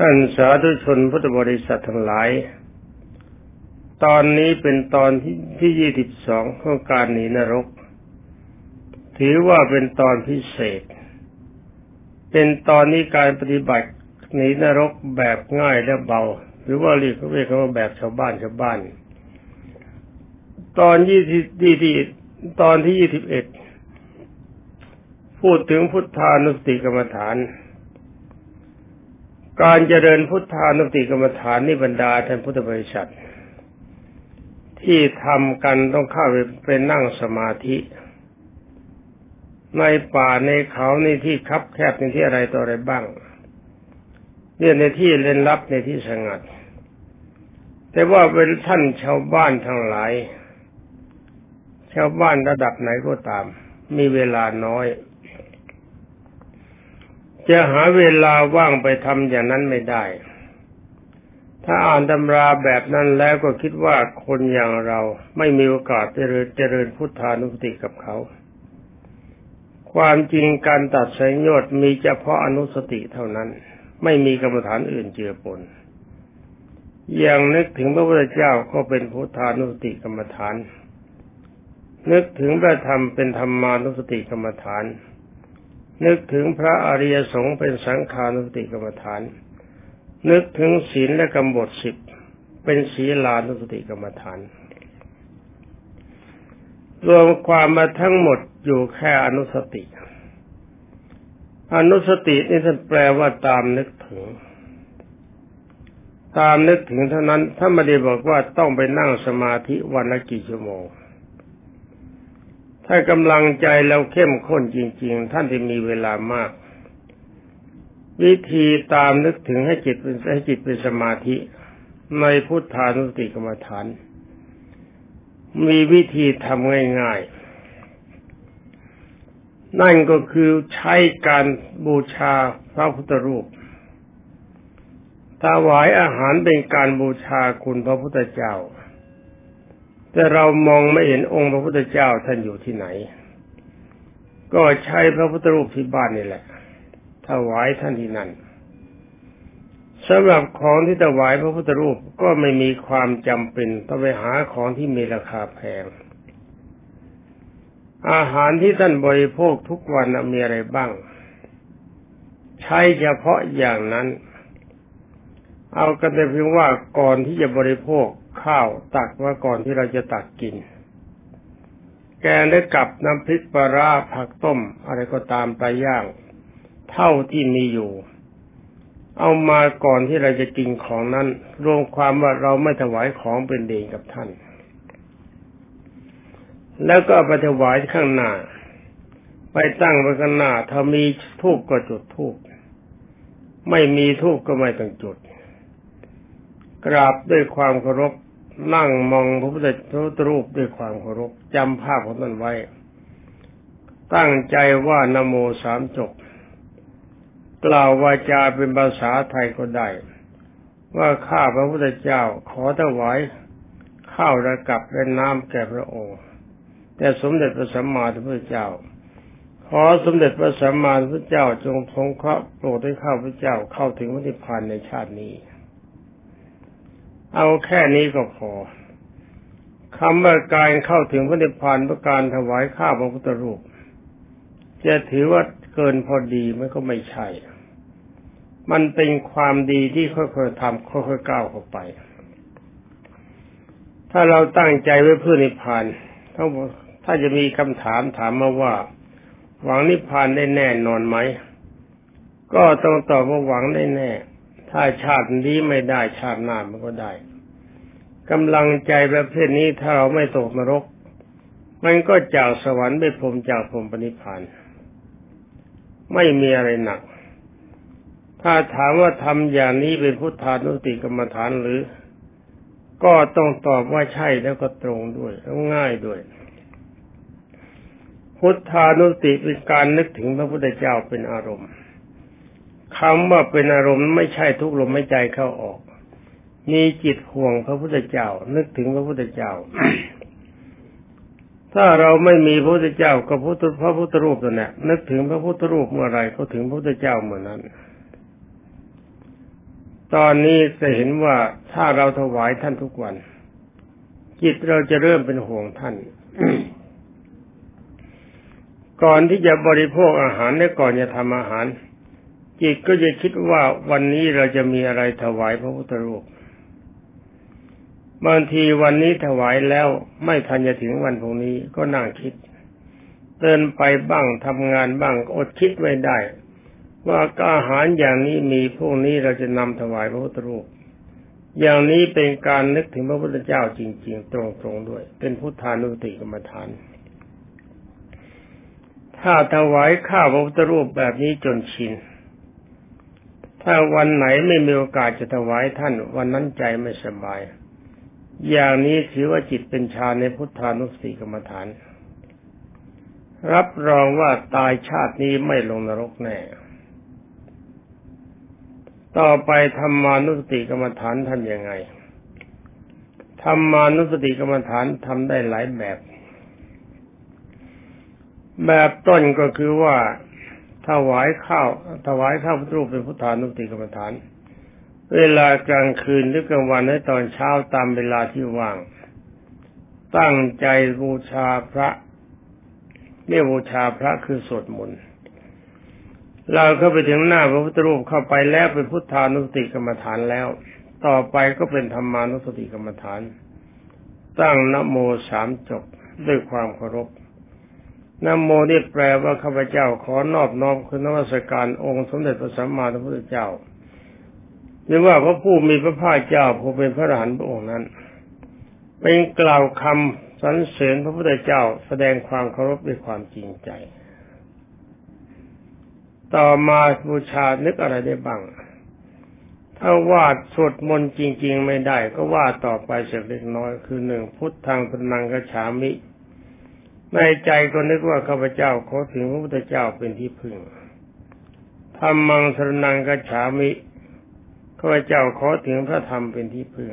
ท่านสาธุชนพุทธบริษัททั้งหลาย ตอนนี้เป็นตอนที่ที่ยี่สิบสองของการหนีนรก ถือว่าเป็นตอนพิเศษ เป็นตอนนี้การปฏิบัติหนีนรกแบบง่ายและเบา หรือว่าเรียกเขาเรียกว่าแบบชาวบ้านชาวบ้าน ตอนยี่สิบที่ตอนที่ยี่สิบเอ็ดพูดถึงพุทธานุสติกรรมฐาน การเจริญพุทธานุสติกรรมฐานนี่บรรดาท่านพุทธบริษัท ที่ทำกันต้องเข้าไปเป็นนั่งสมาธิ ในป่าในเขาในที่คับแคบในที่อะไรต่ออะไรบ้างเนี่ยในที่เล่นลับในที่สงัด แต่ว่าเป็นท่านชาวบ้านทั้งหลาย ชาวบ้านระดับไหนก็ตาม มีเวลาน้อย จะหาเวลาว่างไปทำอย่างนั้นไม่ได้ ถ้าอ่านตำราแบบนั้นแล้วก็คิดว่าคนอย่างเราไม่มีโอกาสเจริญเจริญพุทธานุสติกับเขา ความจริงการตัดสัญญน์มีเฉพาะอนุสติเท่านั้น ไม่มีกรรมฐานอื่นเจือปนอย่างนึกถึงพระพุทธเจ้าก็เป็นพุทธานุสติกรรมฐาน นึกถึงพระธรรมเป็นธรรมานุสติกรรมฐาน นึกถึงพระอริยสงฆ์เป็นสังขานุสติกรรมฐาน นึกถึงศีลและกำบทสิบเป็นศีลานุสติกรรมฐาน รวมความมาทั้งหมดอยู่แค่อนุสติ อนุสตินี่ท่านแปลว่าตามนึกถึง ตามนึกถึงเท่านั้นถ้าไม่ได้บอกว่าต้องไปนั่งสมาธิวันละกี่ชั่วโมง ถ้ากำลังใจเราเข้มข้นจริง ๆ ท่านที่มีเวลามาก วิธีตามนึกถึงให้จิตเป็นให้จิตเป็นสมาธิ ในพุทธานุสติกรรมฐาน มีวิธีทำง่ายๆ นั่นก็คือใช้การบูชาพระพุทธรูปถวายอาหารเป็นการบูชาคุณพระพุทธเจ้า แต่เรามองไม่เห็นองค์พระพุทธเจ้าท่านอยู่ที่ไหน ก็ใช้พระพุทธรูปที่บ้านนี่แหละถวายท่านที่นั่นสำหรับของที่ถวายพระพุทธรูปก็ไม่มีความจำเป็นต้องไปหาของที่มีราคาแพง อาหารที่ท่านบริโภคทุกวันมีอะไรบ้าง ใช้เฉพาะอย่างนั้น เอากันแต่เพียงว่าก่อนที่จะบริโภค ข้าวตักมาก่อนที่เราจะตักกิน แกงได้กับน้ำพริกปลาราผักต้ม อะไรก็ตามไปย่าง เท่าที่มีอยู่ เอามาก่อนที่เราจะกินของนั้น รวมความว่าเราไม่ถวายของเป็นเดงกับท่าน แล้วก็ไปถวายข้างหน้า ไปตั้งไว้ข้างหน้าถ้ามีทูบก็จุดทูบไม่มีทูบก็ไม่ต้องจุดกราบด้วยความเคารพ นั่งมองพระพุทธรูปด้วยความเคารพจำภาพของท่านไว้ ตั้งใจว่านโมสามจบ กล่าววาจาเป็นภาษาไทยก็ได้ ว่าข้าพระพุทธเจ้าขอถวายข้าวระกับและน้ำแก่พระองค์ แต่สมเด็จพระสัมมาสัมพุทธเจ้า ขอสมเด็จพระสัมมาสัมพุทธเจ้าจงทรงเคราะห์โปรดให้ข้าพระเจ้าเข้าถึงพระนิพพานในชาตินี้ เอาแค่นี้ก็พอคำว่าการเข้าถึงพระนิพพานประการถวายข้าพระพุทธรูป จะถือว่าเกินพอดีมันก็ไม่ใช่ มันเป็นความดีที่ค่อยๆทำค่อยๆก้าวเข้าไป ถ้าเราตั้งใจไว้เพื่อนิพพานถ้าถ้าจะมีคำถามถามมาว่า หวังนิพพานได้แน่นอนไหม ก็ต้องตอบว่าหวังได้แน่ ถ้าชาตินี้ไม่ได้ชาติหน้ามันก็ได้กำลังใจประเภทนี้ถ้าเราไม่ตกนรก มันก็จากสวรรค์ไปพรมจากพรมปณิพานไม่มีอะไรหนัก ถ้าถามว่าทำอย่างนี้เป็นพุทธานุติกรรมฐานหรือ ก็ต้องตอบว่าใช่แล้วก็ตรงด้วยแล้วง่ายด้วย พุทธานุติเป็นการนึกถึงพระพุทธเจ้าเป็นอารมณ์ คำว่าเป็นอารมณ์ไม่ใช่ทุกลมหายใจเข้าออก มีจิตห่วงพระพุทธเจ้า นึกถึงพระพุทธเจ้า ถ้าเราไม่มีพระพุทธเจ้าก็พุทธพระพุทธรูปตัวนี้นึกถึงพระพุทธรูปเมื่อไรก็ถึงพระพุทธเจ้าเมื่อนั้น ตอนนี้จะเห็นว่าถ้าเราถวายท่านทุกวัน จิตเราจะเริ่มเป็นห่วงท่านก่อนที่จะบริโภคอาหารและก่อนจะทำอาหาร จิตก็จะคิดว่าวันนี้เราจะมีอะไรถวายพระพุทธรูปบางทีวันนี้ถวายแล้วไม่ทันจะถึงวันพรุ่งนี้ก็นั่งคิดเดินไปบ้างทำงานบ้างอดคิดไม่ได้ ว่าอาหารอย่างนี้มีพวกนี้เราจะนำถวายพระพุทธรูป อย่างนี้เป็นการนึกถึงพระพุทธเจ้าจริง ๆ ตรงๆด้วย เป็นพุทธานุติกรรมฐาน ถ้าถวายข้าพระพุทธรูปแบบนี้จนชิน ถ้าวันไหนไม่มีโอกาสจะถวายท่าน วันนั้นใจไม่สบาย อย่างนี้ถือว่าจิตเป็นฌานในพุทธานุสติกรรมฐาน รับรองว่าตายชาตินี้ไม่ลงนรกแน่ ต่อไปธรรมานุสติกรรมฐานทำยังไงธรรมานุสติกรรมฐานทำได้หลายแบบ แบบต้นก็คือว่า ถวายข้าวถวายข้าวพุทธรูปเป็นพุทธานุสติกรรมฐาน เวลากลางคืนหรือกลางวันและตอนเช้าตามเวลาที่ว่าง ตั้งใจบูชาพระเรียกบูชาพระคือสวดมนต์เราเข้าไปถึงหน้าพระพุทธรูปเข้าไปแล้วเป็นพุทธานุสติกรรมฐานแล้ว ต่อไปก็เป็นธรรมานุสติกรรมฐาน ตั้งนโมสามจบด้วยความเคารพ นโมนี่แปลว่าข้าพเจ้าขอนอบน้อมคุณนวัสการองค์สมเด็จพระสัมมาสัมพุทธเจ้าหรือว่าพระผู้มีพระภาคเจ้าผู้เป็นพระอรหันต์พระองค์นั้น เป็นกล่าวคำสรรเสริญพระพุทธเจ้าแสดงความเคารพด้วยความจริงใจ ต่อมาบูชานึกอะไรได้บ้าง ถ้าวาดสวดมนต์จริง ๆ ไม่ได้ ก็วาดต่อไปสักเล็กน้อย คือหนึ่งพุทธังพนังกระฉามิ ในใจก็นึกว่าข้าพเจ้าขอถึงพระพุทธเจ้าเป็นที่พึ่งธรรมังสรนังกฉามิข้าพเจ้าขอถึงพระธรรมเป็นที่พึ่ง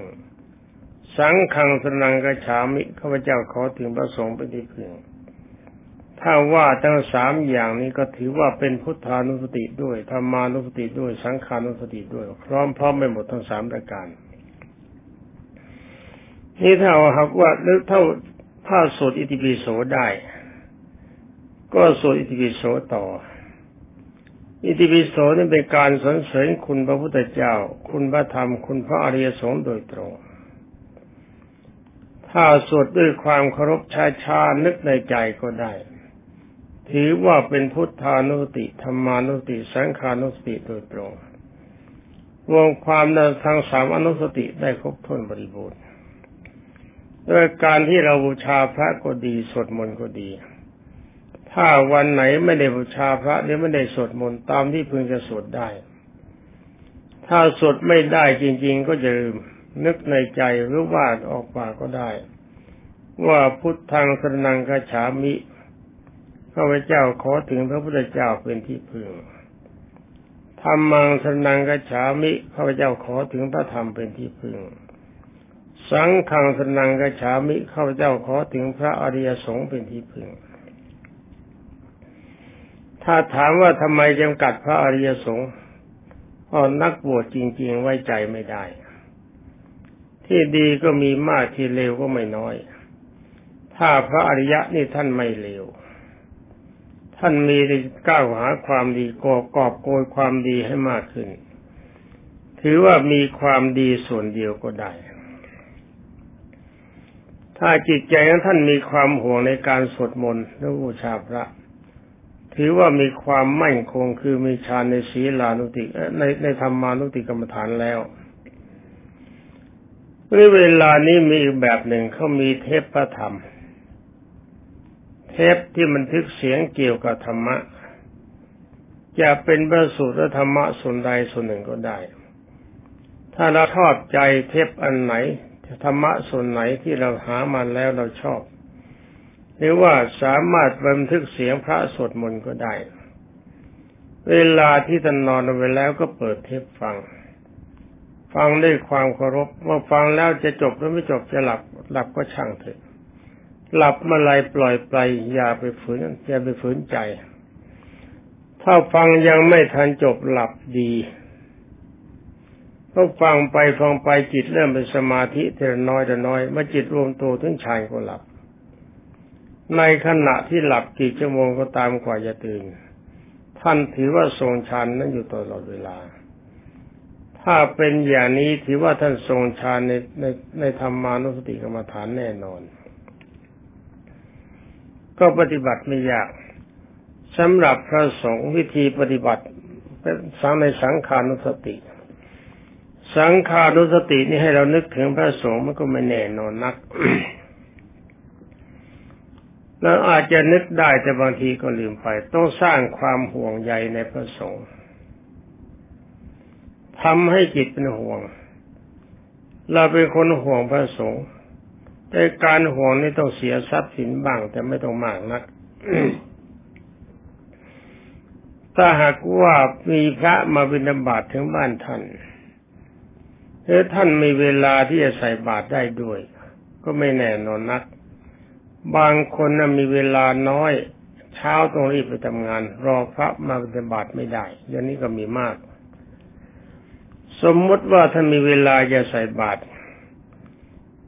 สังขังสนังกระฉามิข้าพเจ้าขอถึงพระสงฆ์เป็นที่พึ่ง ถ้าว่าทั้งสามอย่างนี้ก็ถือว่าเป็นพุทธานุสติด้วยธรรมานุสติด้วย สังขานุสติด้วยพร้อมพร้อมไปหมดทั้งสามประการนี่ถ้าหากว่านึกเท่า ถ้าสวดอิติปิโสได้ ก็สวดอิติปิโสต่อ อิติปิโสนี่เป็นการสรรเสริญคุณพระพุทธเจ้า คุณพระธรรม คุณพระอริยสงฆ์โดยตรง ถ้าสวดด้วยความเคารพช้านึกในใจก็ได้ ถือว่าเป็นพุทธานุสติธรรมานุสติ สังขานุสติโดยตรง รวมความในทางสามอนุสติได้ครบถ้วนบริบูรณ์ ด้วยการที่เราบูชาพระก็ดีสวดมนต์ก็ดี ถ้าวันไหนไม่ได้บูชาพระหรือไม่ได้สวดมนต์ตามที่พึงจะสวดได้ ถ้าสวดไม่ได้จริง ๆ ก็จะลืมนึกในใจหรือว่าออกปากก็ได้ ว่าพุทธังสนังกฉามิข้าพเจ้าขอถึงพระพุทธเจ้าเป็นที่พึงธรรมังสนังกฉามิข้าพเจ้าขอถึงพระธรรมเป็นที่พึ่ง สังฆังสนังกระฉามิข้าพเจ้าขอถึงพระอริยสงฆ์เป็นที่พึ่ง ถ้าถามว่าทำไมจำกัดพระอริยสงฆ์เพราะนักบวชจริง ๆ ไว้ใจไม่ได้ ที่ดีก็มีมากที่เลวก็ไม่น้อย ถ้าพระอริยะนี่ท่านไม่เลวท่านมีก้าวหาความดีกอบกอบโกยความดีให้มากขึ้น ถือว่ามีความดีส่วนเดียวก็ได้ ถ้าจิตใจของท่านมีความห่วงในการสวดมนต์และบูชาพระ ถือว่ามีความมั่นคงคือมีฌานในศีลานุติในในธรรมานุติกรรมฐานแล้วในเวลานี้มีอีกแบบหนึ่งเขามีเทปพระธรรม เทปที่บันทึกเสียงเกี่ยวกับธรรมะ จะเป็นพระสูตรธรรมะส่วนใดส่วนหนึ่งก็ได้ ถ้าเราชอบใจเทปอันไหน ธรรมะส่วนไหนที่เราหามาแล้วเราชอบ หรือว่าสามารถบันทึกเสียงพระสวดมนต์ก็ได้ เวลาที่ท่านนอนไปแล้วก็เปิดเทปฟัง ฟังด้วยความเคารพว่าฟังแล้วจะจบหรือไม่จบจะหลับหลับก็ช่างเถอะ หลับเมื่อไรปล่อยไปอย่าไปฝืนอย่าไปฝืนใจ ถ้าฟังยังไม่ทันจบหลับดี ก็ฟังไปฟังไปจิตเริ่มเป็นสมาธิแต่น้อยแต่น้อยเมื่อจิตรวมตัวถึงฌานก็หลับ ในขณะที่หลับกี่ชั่วโมงก็ตามกว่าจะตื่น ท่านถือว่าทรงฌานนั้นอยู่ตลอดเวลา ถ้าเป็นอย่างนี้ถือว่าท่านทรงฌานในในในธรรมานุสติกรรมฐานแน่นอน ก็ปฏิบัติไม่ยากสำหรับพระสงฆ์วิธีปฏิบัติเป็นสังในสังขานุสติ สังขานุสตินี่ให้เรานึกถึงพระสงฆ์มันก็ไม่แน่นอนนักเราอาจจะนึกได้แต่บางทีก็ลืมไป ต้องสร้างความห่วงใยในพระสงฆ์ทำให้จิตเป็นห่วง เราเป็นคนห่วงพระสงฆ์แต่การห่วงนี่ต้องเสียทรัพย์สินบ้าง แต่ไม่ต้องมากนักถ้าหากว่ามีพระมาบิณฑบาตถึงบ้านท่าน หรือท่านมีเวลาที่จะใส่บาตรได้ด้วย ก็ไม่แน่นอนนัก บางคนนะมีเวลาน้อย เช้าต้องรีบไปทำงาน รอพระมาบิบาตไม่ได้อย่างนี้ก็มีมาก สมมติว่าท่านมีเวลาจะใส่บาตร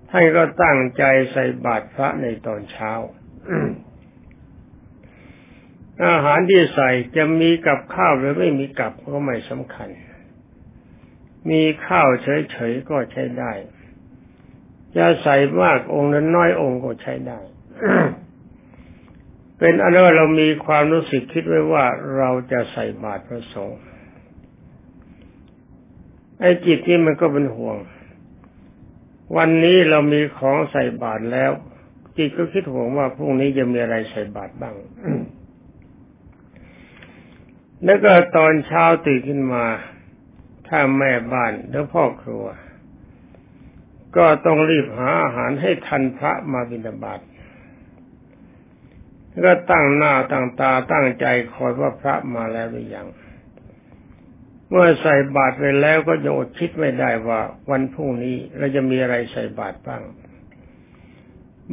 ท่านก็ตั้งใจใส่บาตรพระในตอนเช้าอาหารที่ใส่จะมีกับข้าวหรือไม่มีกับก็ไม่สำคัญ มีข้าวเฉยๆก็ใช้ได้จะใส่มากองค์นั้นน้อยองค์ก็ใช้ได้ เป็นอันว่าเรามีความรู้สึกคิดไว้ว่าเราจะใส่บาตรพระสงฆ์ไอ้จิตที่มันก็เป็นห่วง วันนี้เรามีของใส่บาตรแล้ว จิตก็คิดห่วงว่าพรุ่งนี้จะมีอะไรใส่บาตรบ้าง แล้วก็ตอนเช้าตื่นขึ้นมา ถ้าแม่บ้านหรือพ่อครัว ก็ต้องรีบหาอาหารให้ทันพระมาบิณฑบาตก็ตั้งหน้าตั้งตาตั้งใจคอยว่าพระมาแล้วหรือยัง เมื่อใส่บาตรไปแล้วก็ยังอดคิดไม่ได้ว่า วันพรุ่งนี้เราจะมีอะไรใส่บาตรบ้าง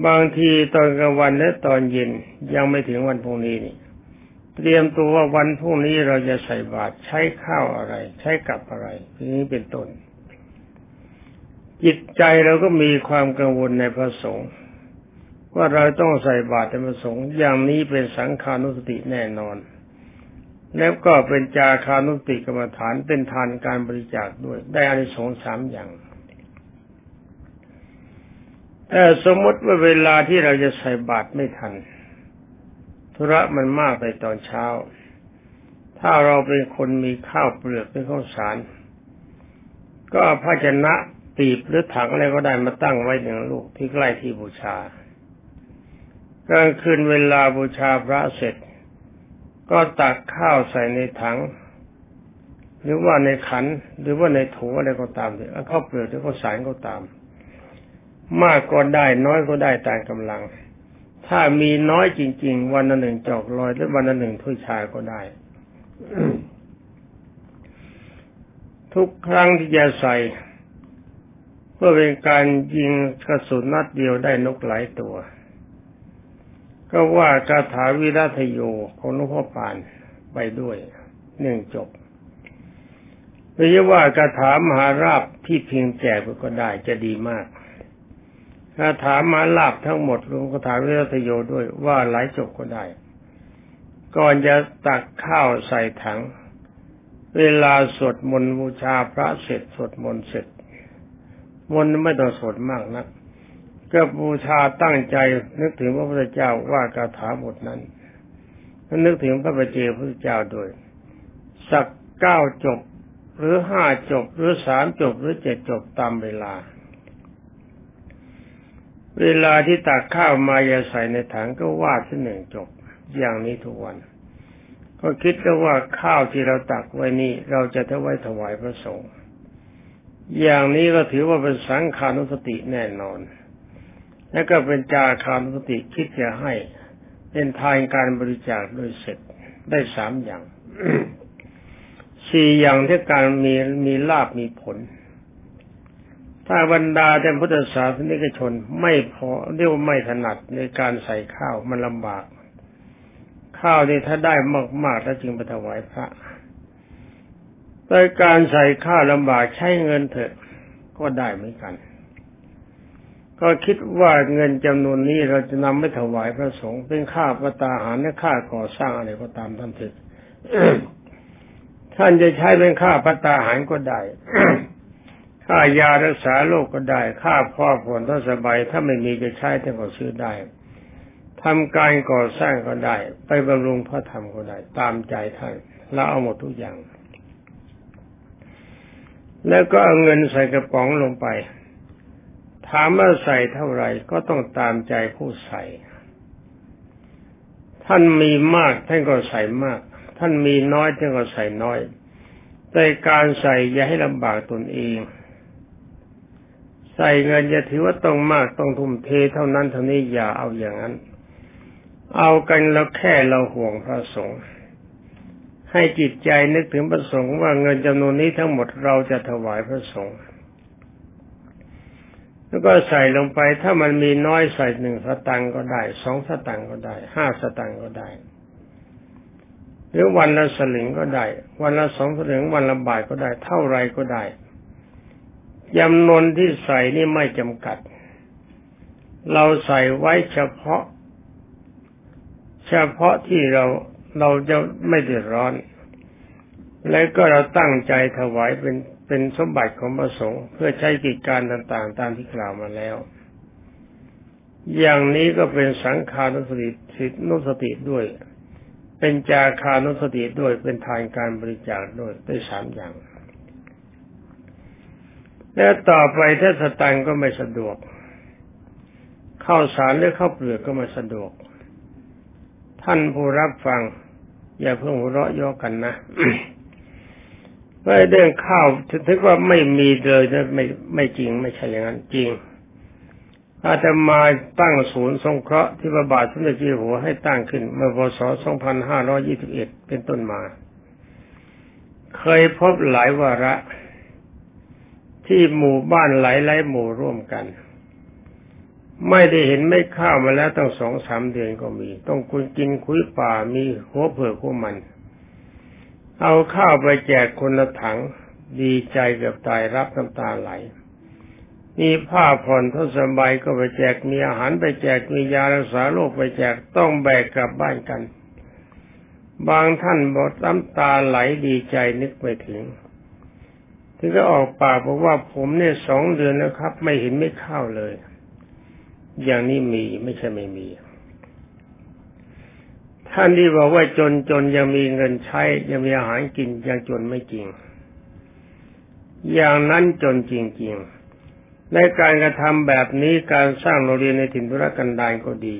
บางทีตอนกลางวันและตอนเย็นยังไม่ถึงวันพรุ่งนี้นี่ เตรียมตัวว่าวันพรุ่งนี้เราจะใส่บาตรใช้ข้าวอะไร ใช้กับอะไรนี้เป็นต้น จิตใจเราก็มีความกังวลในพระสงฆ์ว่าเราต้องใส่บาตรในพระสงฆ์อย่างนี้เป็นสังขานุสติแน่นอน แล้วก็เป็นจาคานุสติกรรมฐานเป็นทานการบริจาคด้วย ได้อานิสงส์สามอย่างแต่สมมติว่าเวลาที่เราจะใส่บาตรไม่ทัน ธุระมันมากไปตอนเช้า ถ้าเราเป็นคนมีข้าวเปลือกเป็นข้าวสาร ก็ภาชนะตีบหรือถังอะไรก็ได้มาตั้งไว้หนึ่งลูกที่ใกล้ที่บูชากลางคืนเวลาบูชาพระเสร็จ ก็ตักข้าวใส่ในถัง หรือว่าในขัน หรือว่าในถุงอะไรก็ตามเถอะข้าวเปลือกหรือข้าวสารก็ตาม มากก็ได้น้อยก็ได้ตามกำลัง ถ้ามีน้อยจริง ๆ วันละหนึ่งจอกลอยหรือวันละหนึ่งถ้วยชาก็ได้ ทุกครั้งที่จะใส่ เพื่อเป็นการยิงกระสุนนัดเดียวได้นกหลายตัว ก็ว่าคาถาวิรัตโยของหลวงพ่อปานไปด้วยหนึ่งจบหรือว่าคาถามหาราบที่เพียงแจกก็ได้จะดีมาก คาถามาลาบทั้งหมดรวมคาถาวิรัตโยด้วยว่าหลายจบก็ได้ ก่อนจะตักข้าวใส่ถัง เวลาสวดมนต์บูชาพระเสร็จสวดมนต์เสร็จ มนต์ไม่ต้องสวดมากนะก็บูชาตั้งใจนึกถึงพระพุทธเจ้าว่าคาถาบทนั้นนึกถึงพระปเจพระพุทธเจ้าด้วย สักเก้าจบหรือห้าจบหรือสามจบหรือเจ็ดจบตามเวลา เวลาที่ตักข้าวมาอย่าใส่ในถังก็วาดที่หนึ่งจบอย่างนี้ทุกวัน ก็คิดว่าข้าวที่เราตักไว้นี่เราจะถวายถวายพระสงฆ์อย่างนี้ก็ถือว่าเป็นสังขานุสติแน่นอน และก็เป็นจาคานุสติคิดจะให้ เป็นทานการบริจาคโดยเสร็จได้สามอย่างสี่อย่างที่การมีมีลาบมีผล ถ้าบรรดาแต่พุทธศาสนิกชน ไม่พอเรียกว่าไม่ถนัดในการใส่ข้าวมันลำบาก ข้าวนี่ถ้าได้มากๆแล้วจึงไปถวายพระแต่การใส่ข้าวลำบากใช้เงินเถอะก็ได้เหมือนกัน ก็คิดว่าเงินจำนวนนี้เราจะนำไปถวายพระสงฆ์เป็นค่าประตาหารและค่าก่อสร้างอะไรก็ตามท่านเถอะท่านจะใช้เป็นค่าประตาหารก็ได้ ค่ายารักษาโรคก็ได้ ค่าพ่อผลถ้าสบายถ้าไม่มีจะใช้ท่านก็ซื้อได้ทำการก่อสร้างก็ได้ ไปบำรุงพระธรรมก็ได้ ตามใจท่านเราเอาหมดทุกอย่าง แล้วก็เอาเงินใส่กระป๋องลงไป ถามว่าใส่เท่าไหร่ก็ต้องตามใจผู้ใส่ ท่านมีมากท่านก็ใส่มาก ท่านมีน้อยท่านก็ใส่น้อยแต่การใส่อย่าให้ลำบากตนเอง ใส่เงินอย่าถือว่าต้องมากต้องทุ่มเทเท่านั้นเท่านี้อย่าเอาอย่างนั้น เอากันแล้วแค่เราห่วงพระสงฆ์ให้จิตใจนึกถึงพระสงฆ์ว่าเงินจำนวนนี้ทั้งหมดเราจะถวายพระสงฆ์แล้วก็ใส่ลงไปถ้ามันมีน้อยใส่หนึ่งสตังก็ได้สองสตังก็ได้ห้าสตังก็ได้ หรือวันละสลึงก็ได้ วันละสองสลึงวันละบาทก็ได้ เท่าไรก็ได้ จำนวนที่ใส่นี่ไม่จำกัด เราใส่ไว้เฉพาะ เฉพาะที่เราเราจะไม่เดือดร้อน และก็เราตั้งใจถวายเป็นเป็นสมบัติของพระสงฆ์เพื่อใช้กิจการต่างๆ ตามที่กล่าวมาแล้ว อย่างนี้ก็เป็นสังขานุสติสินุสติด้วย เป็นจาคานุสติด้วยเป็นทานการบริจาคด้วยได้สามอย่าง แล้วต่อไปถ้าสตังก็ไม่สะดวก เข้าสารหรือเข้าเปลือกก็ไม่สะดวก ท่านผู้รับฟัง อย่าเพิ่งหัวเราะย่อกันนะไม่เรื่องข้าวถึงว่าไม่มีเลยนะไม่ไม่จริงไม่ใช่อย่างนั้นจริงอาตมาตั้งศูนย์สงเคราะห์ที่พระบาทสมเด็จเจ้าหัวให้ตั้งขึ้น เมื่อพศ 2521 เป็นต้นมา เคยพบหลายวาระ ที่หมู่บ้านหลายๆหมู่ร่วมกัน ไม่ได้เห็นไม่ข้าวมาแล้วตั้งสองสามเดือนก็มี ต้องคุณกินคุยป่ามีหัวเผือกหัวมัน เอาข้าวไปแจกคนละถัง ดีใจเกือบตายรับน้ำตาไหลมีผ้าผ่อนทศบายก็ไปแจกมีอาหารไปแจกมียารักษาโรคไปแจกต้องแบกกลับบ้านกัน บางท่านบอกน้ำตาไหลดีใจนึกไปถึง ถึงก็ออกปากบอกว่าผมเนี่ยสองเดือนแล้วครับ ไม่เห็นไม่ข้าวเลย อย่างนี้มีไม่ใช่ไม่มี ท่านที่บอกว่าจนจนยังมีเงินใช้ ยังมีอาหารกินยังจนไม่จริง อย่างนั้นจนจริง ๆ ในการกระทำแบบนี้การสร้างโรงเรียนในถิ่นธุรกันดารก็ดี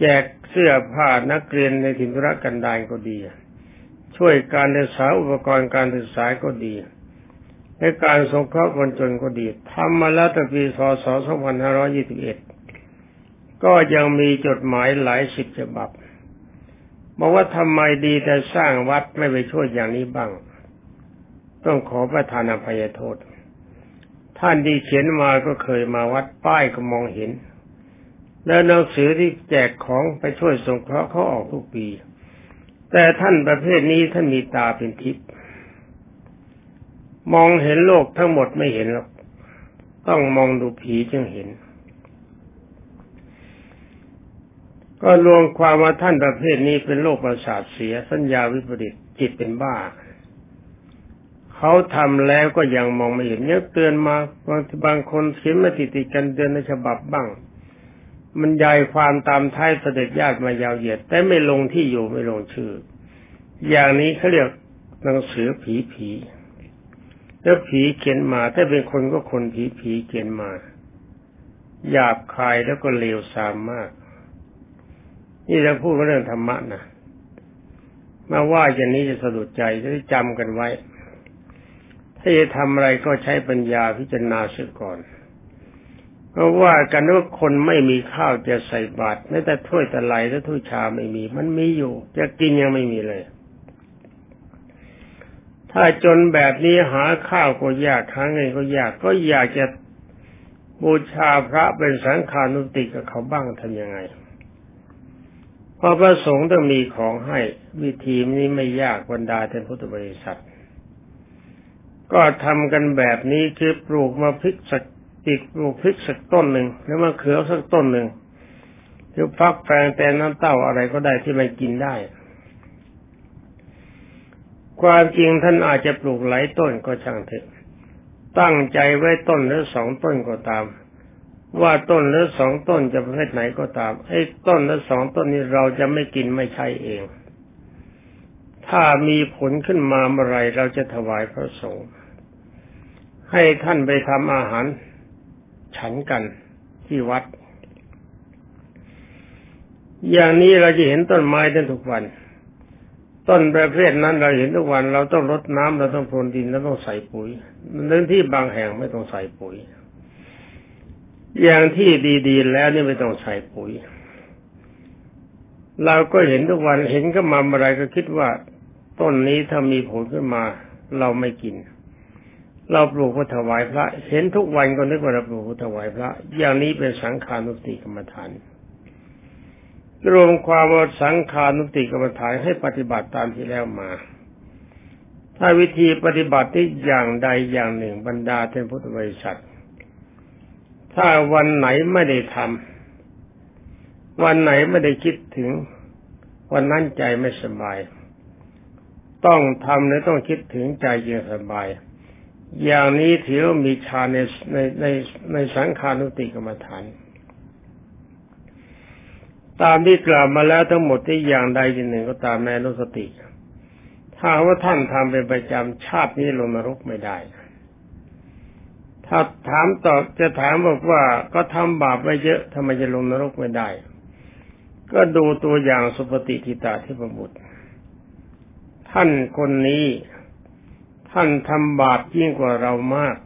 แจกเสื้อผ้านักเรียนในถิ่นธุรกันดารก็ดี ช่วยการศึกษาอุปกรณ์การศึกษาก็ดี ในการสงเคราะห์คนจนก็ดีทำมาแล้วตั้งปีศศ2521 ก็ยังมีจดหมายหลายสิบฉบับบอกว่าทำไมดีแต่สร้างวัดไม่ไปช่วยอย่างนี้บ้าง ต้องขอประทานอภัยโทษ ท่านที่เขียนมาก็เคยมาวัดป้ายก็มองเห็น แล้วหนังสือที่แจกของไปช่วยสงเคราะห์เขาออกทุกปี แต่ท่านประเภทนี้ท่านมีตาเป็นทิพย์ มองเห็นโลกทั้งหมดไม่เห็นหรอกต้องมองดูผีจึงเห็น ก็รวมความว่าท่านประเภทนี้เป็นโรคประสาทเสียสัญญาวิปริตจิตเป็นบ้าเขาทำแล้วก็ยังมองไม่เห็นเนี่ยเตือนมาบางบางคนเขียนมาติดติดกันเดือนในฉบับบ้าง มันยายความตามท้ายเสด็จญาติมายาวเหยียด แต่ไม่ลงที่อยู่ไม่ลงชื่อ อย่างนี้เขาเรียกหนังสือผีผี แล้วผีเขียนมา ถ้าเป็นคนก็คนผีผีเขียนมา หยาบคายแล้วก็เลวทรามมาก นี่เราพูดเรื่องธรรมะนะมาว่าอย่างนี้จะสะดุดใจจะได้จำกันไว้ ถ้าจะทำอะไรก็ใช้ปัญญาพิจารณาเสียก่อนเพราะว่ากันว่าคนไม่มีข้าวจะใส่บาตรแม้แต่ถ้วยตะไลและถ้วยชาไม่มี มันมีอยู่ จะกินยังไม่มีเลย ถ้าจนแบบนี้หาข้าวก็ยากหาเงินก็ยากก็อยากจะบูชาพระเป็นสังฆานุติกับเขาบ้างทำยังไงพอพระสงฆ์ต้องมีของให้วิธีนี้ไม่ยากบรรดาท่านพุทธบริษัท ก็ทำกันแบบนี้คือปลูกมาพริกสักติดปลูกพริกสักต้นหนึ่งหรือมาเขือสักต้นหนึ่งหรือฟักแฟงแต่น้ำเต้าอะไรก็ได้ที่ไม่กินได้ ความจริงท่านอาจจะปลูกหลายต้นก็ช่างเถอะ ตั้งใจไว้ต้นหรือสองต้นก็ตาม ว่าต้นหรือสองต้นจะประเภทไหนก็ตามไอ้ต้นหรือสองต้นนี้เราจะไม่กินไม่ใช่เอง ถ้ามีผลขึ้นมาเมื่อไรเราจะถวายพระสงฆ์ให้ท่านไปทำอาหาร ฉันกันที่วัด อย่างนี้เราจะเห็นต้นไม้ได้ทุกวัน ต้นประเภทนั้นเราเห็นทุกวันเราต้องรดน้ำเราต้องพรวนดินเราต้องใส่ปุ๋ยเรื่องที่บางแห่งไม่ต้องใส่ปุ๋ย อย่างที่ดีๆแล้วนี่ไม่ต้องใส่ปุ๋ย เราก็เห็นทุกวันเห็นก็มาอะไรก็คิดว่า ต้นนี้ถ้ามีผลขึ้นมา เราไม่กิน เราปลูกเพื่อถวายพระ เห็นทุกวันก็นึกว่าเราปลูกเพื่อถวายพระ อย่างนี้เป็นสังขานุติกรรมฐาน รวมความว่าสังขานุติกรรมฐานให้ปฏิบัติตามที่แล้วมา ถ้าวิธีปฏิบัติที่อย่างใดอย่างหนึ่งบรรดาเทนพุทธบริษัท ถ้าวันไหนไม่ได้ทำวันไหนไม่ได้คิดถึง วันนั้นใจไม่สบาย ต้องทำและต้องคิดถึงใจเย็นสบาย อย่างนี้ถือมีฌาในในในในสังขานุติกรรมฐาน ตามที่กล่าวมาแล้วทั้งหมดที่อย่างใดอย่างหนึ่งก็ตามในนุสติ ถ้าว่าท่านทำเป็นประจำชาตินี้ลงนรกไม่ได้ ถ้าถามต่อจะถามบอกว่าก็ทำบาปไว้เยอะทำไมจะลงนรกไม่ได้ ก็ดูตัวอย่างสุปฏิทิตาที่ประบุตร ท่านคนนี้ท่านทำบาปยิ่งกว่าเรามาก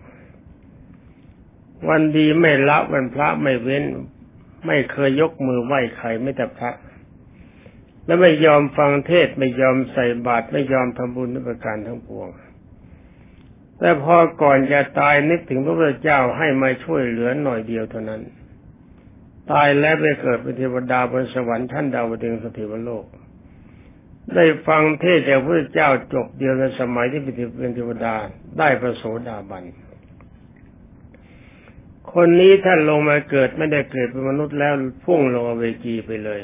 วันดีไม่ละวันพระไม่เว้น ไม่เคยยกมือไหว้ใครไม่แต่พระ และไม่ยอมฟังเทศไม่ยอมใส่บาตรไม่ยอมทำบุญในประการทั้งปวง แต่พอก่อนจะตายนึกถึงพระพุทธเจ้าให้มาช่วยเหลือหน่อยเดียวเท่านั้น ตายแล้วไปเกิดเป็นเทวดาบนสวรรค์ท่านดาวดึงสถิวโลก ได้ฟังเทศจากพระเจ้าจบเดียวในสมัยที่เป็นเทวดาได้พระโสดาบัน คนนี้ท่านลงมาเกิดไม่ได้เกิดเป็นมนุษย์แล้วพุ่งลงอเวจีไปเลย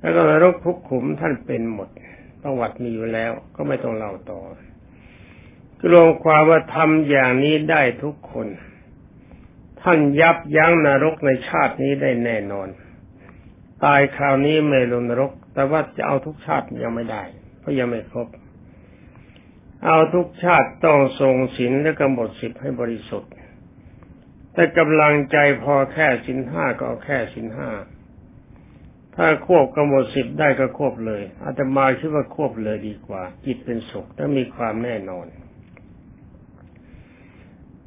แล้วก็นรกคุกขุมท่านเป็นหมด ประวัติมีอยู่แล้ว ก็ไม่ต้องเล่าต่อกรวมความว่าทำอย่างนี้ได้ทุกคน ท่านยับยั้งนรกในชาตินี้ได้แน่นอน ตายคราวนี้ไม่ลงนรก แต่ว่าจะเอาทุกชาติยังไม่ได้ เพราะยังไม่ครบ เอาทุกชาติต้องทรงศีลและกำหนดสิบให้บริสุทธิ์ แต่กำลังใจพอแค่สินห้าก็เอาแค่สินห้า ถ้าควบกำหนดสิบได้ก็ควบเลย อาตมาคิดว่าควบเลยดีกว่า จิตเป็นสุขและมีความแน่นอน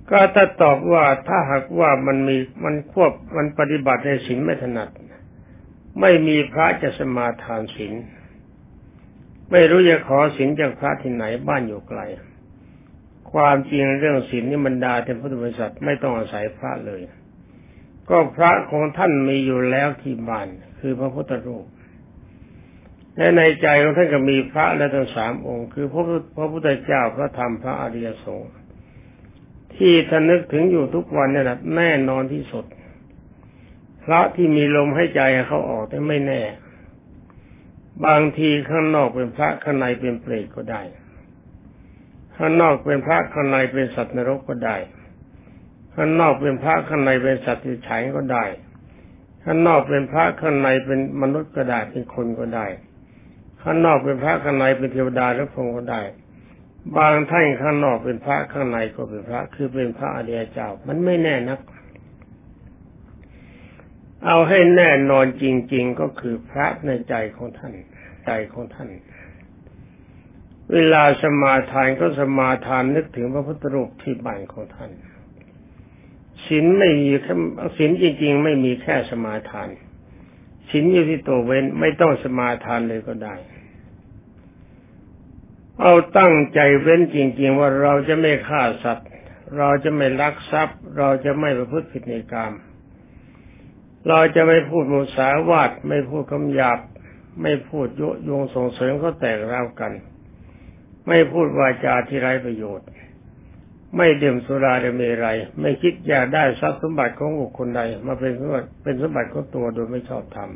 ก็ถ้าตอบว่าถ้าหากว่ามันมีมันควบมันปฏิบัติในศีลไม่ถนัด ไม่มีพระจะสมาทานศีลไม่รู้จะขอศีลจากพระที่ไหนบ้านอยู่ไกล ความจริงเรื่องศีลนี่บรรดาเป็นพุทธบริษัทไม่ต้องอาศัยพระเลย ก็พระของท่านมีอยู่แล้วที่บ้านคือพระพุทธรูป และในใจของท่านก็มีพระและทั้งสามองค์ คือพระพระพุทธเจ้าพระธรรมพระอริยสงฆ์ที่ท่านนึกถึงอยู่ทุกวันนี่แหละแน่นอนที่สุด พระที่มีลมให้ใจเขาออกแต่ไม่แน่ บางทีข้างนอกเป็นพระข้างในเป็นเปรตก็ได้ ข้างนอกเป็นพระข้างในเป็นสัตว์นรกก็ได้ ข้างนอกเป็นพระข้างในเป็นสัตว์ที่ฉายก็ได้ ข้างนอกเป็นพระข้างในเป็นมนุษย์ก็ได้เป็นคนก็ได้ ข้างนอกเป็นพระข้างในเป็นเทวดาและพรหมก็ได้ บางท่านข้างนอกเป็นพระข้างในก็เป็นพระ คือเป็นพระอริยเจ้า มันไม่แน่นัก เอาให้แน่นอนจริง ๆก็คือพระในใจของท่าน ใจของท่าน เวลาสมาทานก็สมาทานนึกถึงพระพุทธรูปที่บ้านของท่านศีลไม่มีแค่ศีลจริง ๆ ไม่มีแค่สมาทานศีลอยู่ที่ตัวเว้นไม่ต้องสมาทานเลยก็ได้ เอาตั้งใจเว้นจริง ๆ ว่าเราจะไม่ฆ่าสัตว์ เราจะไม่ลักทรัพย์ เราจะไม่ประพฤติผิดในกรรมเราจะไม่พูดมุสาวาทไม่พูดคำหยาบ ไม่พูดยุยงส่งเสริมเขาแตกราวกัน ไม่พูดวาจาที่ไร้ประโยชน์ ไม่ดื่มสุราเดมีไรไม่คิดอยากได้ทรัพย์สมบัติของบุคคลใด มาเป็นสมบัติเป็นสมบัติของตัวโดยไม่ชอบธรรม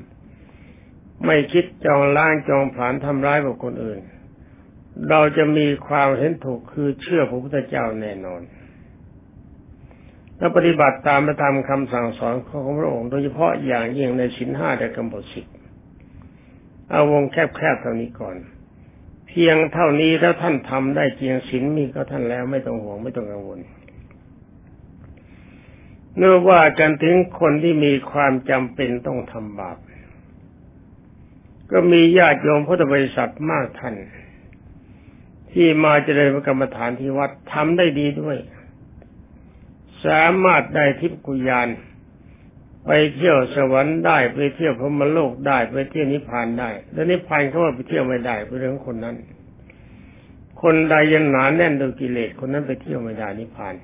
ไม่คิดจองล้างจองผลานทำร้ายบุคคลอื่น เราจะมีความเห็นถูกคือเชื่อพระพุทธเจ้าแน่นอนและปฏิบัติตามประธรรมคำสั่งสอนของพระองค์โดยเฉพาะอย่างยิ่งในสินห้าและกำหนดสิทธิ์เอาวงแคบๆเท่านี้ก่อน พียงเท่านี้ถ้าท่านทำได้เจริงสินมีก็ท่านแล้วไม่ต้องห่วงไม่ต้องกังวลเนื่อว่ากันถึงคนที่มีความจำเป็นต้องทำบาป ก็มีญาติโยมพุทธบริษัทมากท่าน ที่มาเจริญกรรมฐานที่วัดทำได้ดีด้วย สามารถได้ทิพกุยาน ไปเที่ยวสวรรค์ได้ไปเที่ยวพรมโลกได้ไปเที่ยวนิพพานได้แล้วนิพพานเขาว่าไปเที่ยวไม่ได้เป็นเรื่องคนนั้น คนใดยังหนาแน่นโดยกิเลสคนนั้นไปเที่ยวไม่ได้นิพพาน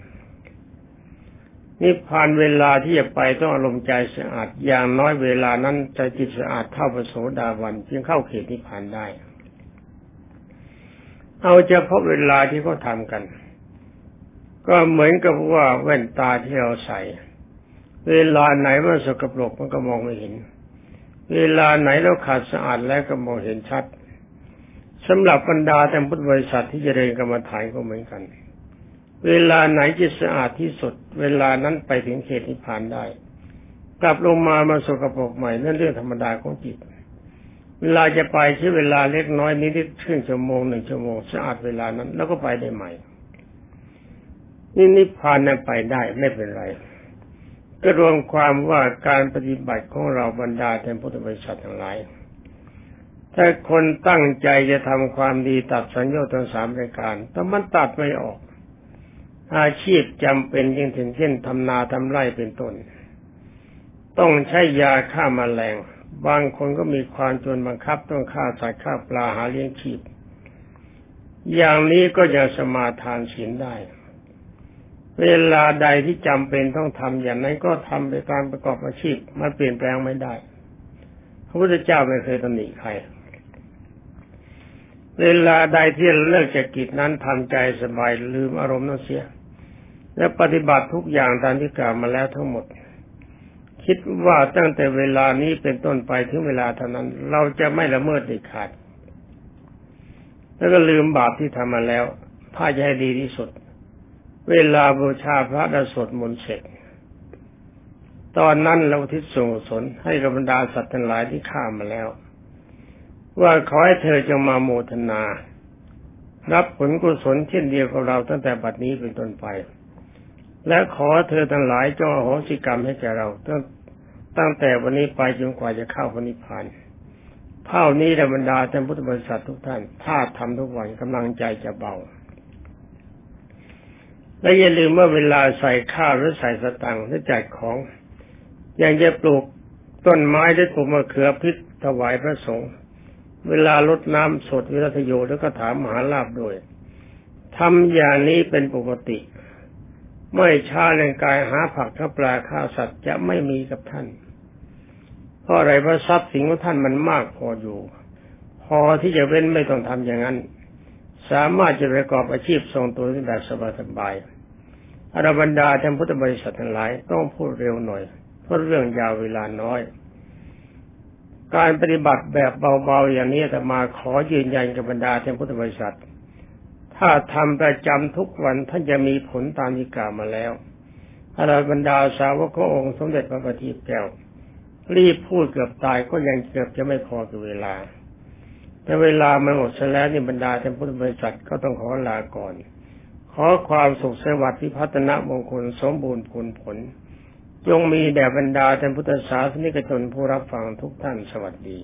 นิพพานเวลาที่จะไปต้องอารมณ์ใจสะอาดอย่างน้อยเวลานั้นใจจิตสะอาดเท่าพระโสดาบันจึงเข้าเขตนิพพานได้ เอาเฉพาะเวลาที่เขาทำกัน ก็เหมือนกับว่าแว่นตาที่เราใส่ เวลาไหนมันสกปรกมันก็มองไม่เห็น เวลาไหนเราขาดสะอาดแล้วก็มองเห็นชัดสำหรับบรรดาแต่พุทธบริษัทที่จะเรียนกรรมฐานก็เหมือนกัน เวลาไหนจิตสะอาดที่สุด เวลานั้นไปถึงเขตนิพพานได้ กลับลงมามาสกปรกใหม่นั่นเรื่องธรรมดาของจิต เวลาจะไปใช้เวลาเล็กน้อยนิดๆครึ่งชั่วโมงหนึ่งชั่วโมงสะอาดเวลานั้น แล้วก็ไปได้ใหม่นี่นิพพานนั้นไปได้ไม่เป็นไร ก็รวมความว่าการปฏิบัติของเราบรรดาแทนพุทธบริษัททั้งหลาย ถ้าคนตั้งใจจะทำความดีตัดสัญญาทั้งสามรายการ แต่มันตัดไม่ออก อาชีพจำเป็นยิ่งถึงเช่นทำนาทำไร่เป็นต้น ต้องใช้ยาฆ่ามาแมลง บางคนก็มีความจนบังคับต้องฆ่าสัตว์ฆ่าปลาหาเลี้ยงชีพ อย่างนี้ก็จะสมาทานศีลได้ เวลาใดที่จำเป็นต้องทำอย่างนั้นก็ทำไปการประกอบอาชีพ มันเปลี่ยนแปลงไม่ได้ พระพุทธเจ้าไม่เคยตำหนิใคร เวลาใดที่เลิกจากกิจนั้นทำใจสบายลืมอารมณ์นั่นเสีย และปฏิบัติทุกอย่างตามที่กล่าวมาแล้วทั้งหมด คิดว่าตั้งแต่เวลานี้เป็นต้นไปถึงเวลาเท่านั้น เราจะไม่ละเมิดเด็ดขาด แล้วก็ลืมบาปที่ทำมาแล้ว ถ้าจะให้ดีที่สุด เวลาบูชาพระดสวดมนต์เสร็จ ตอนนั้นเราทิศส่งสนให้กับบรรดาสัตว์ทั้งหลายที่ข้ามาแล้ว ว่าขอให้เธอจงมาโมทนา รับผลกุศลเช่นเดียวกับเราตั้งแต่บัดนี้เป็นต้นไป และขอเธอทั้งหลายจงอโหสิกรรมให้แก่เราตั้งตั้งแต่วันนี้ไปจนกว่าจะเข้าพนิพพานเท่านี้ธรรมดาท่านพุทธบริษัททุกท่าน ถ้าทำทุกวันกำลังใจจะเบา และอย่าลืมว่าเวลาใส่ข้าวหรือใส่สตังค์หรือจัดของ อย่างจะปลูกต้นไม้ได้ปลูกมะเขือพิษถวายพระสงฆ์เวลาลดน้ำสดวิรัตโยแล้วก็ถามมหาลาบด้วยทำอย่างนี้เป็นปกติ ไม่ช้าแรงกายหาผักข้าปลาข้าวสัตว์จะไม่มีกับท่าน เพราะอะไรเพราะทรัพย์สินของท่านมันมากพออยู่ พอที่จะเว้นไม่ต้องทำอย่างนั้น สามารถจะประกอบอาชีพทรงตัวได้แบบสบายๆอรบรรดาท่านพุทธบริษัททั้งหลายต้องพูดเร็วหน่อย เพราะเรื่องยาวเวลาน้อย การปฏิบัติแบบเบาๆอย่างนี้แต่มาขอยืนยันกับบรรดาท่านพุทธบริษัท ถ้าทำประจำทุกวันท่านจะมีผลตามที่กล่าวมาแล้วอรบรรดาสาวกขององค์สมเด็จพระบัณฑิตแก้วรีบพูดเกือบตายก็ยังเกือบจะไม่พอกับเวลา แต่เวลามันหมดแล้วนี่บรรดาท่านพุทธบริษัทก็ต้องขอลาก่อน ขอความสุขสวัสดิ์พิพัฒนมงคลสมบูรณ์ผลผล จงมีแด่บรรดาท่านพุทธศาสนิกชนผู้รับฟังทุกท่านสวัสดี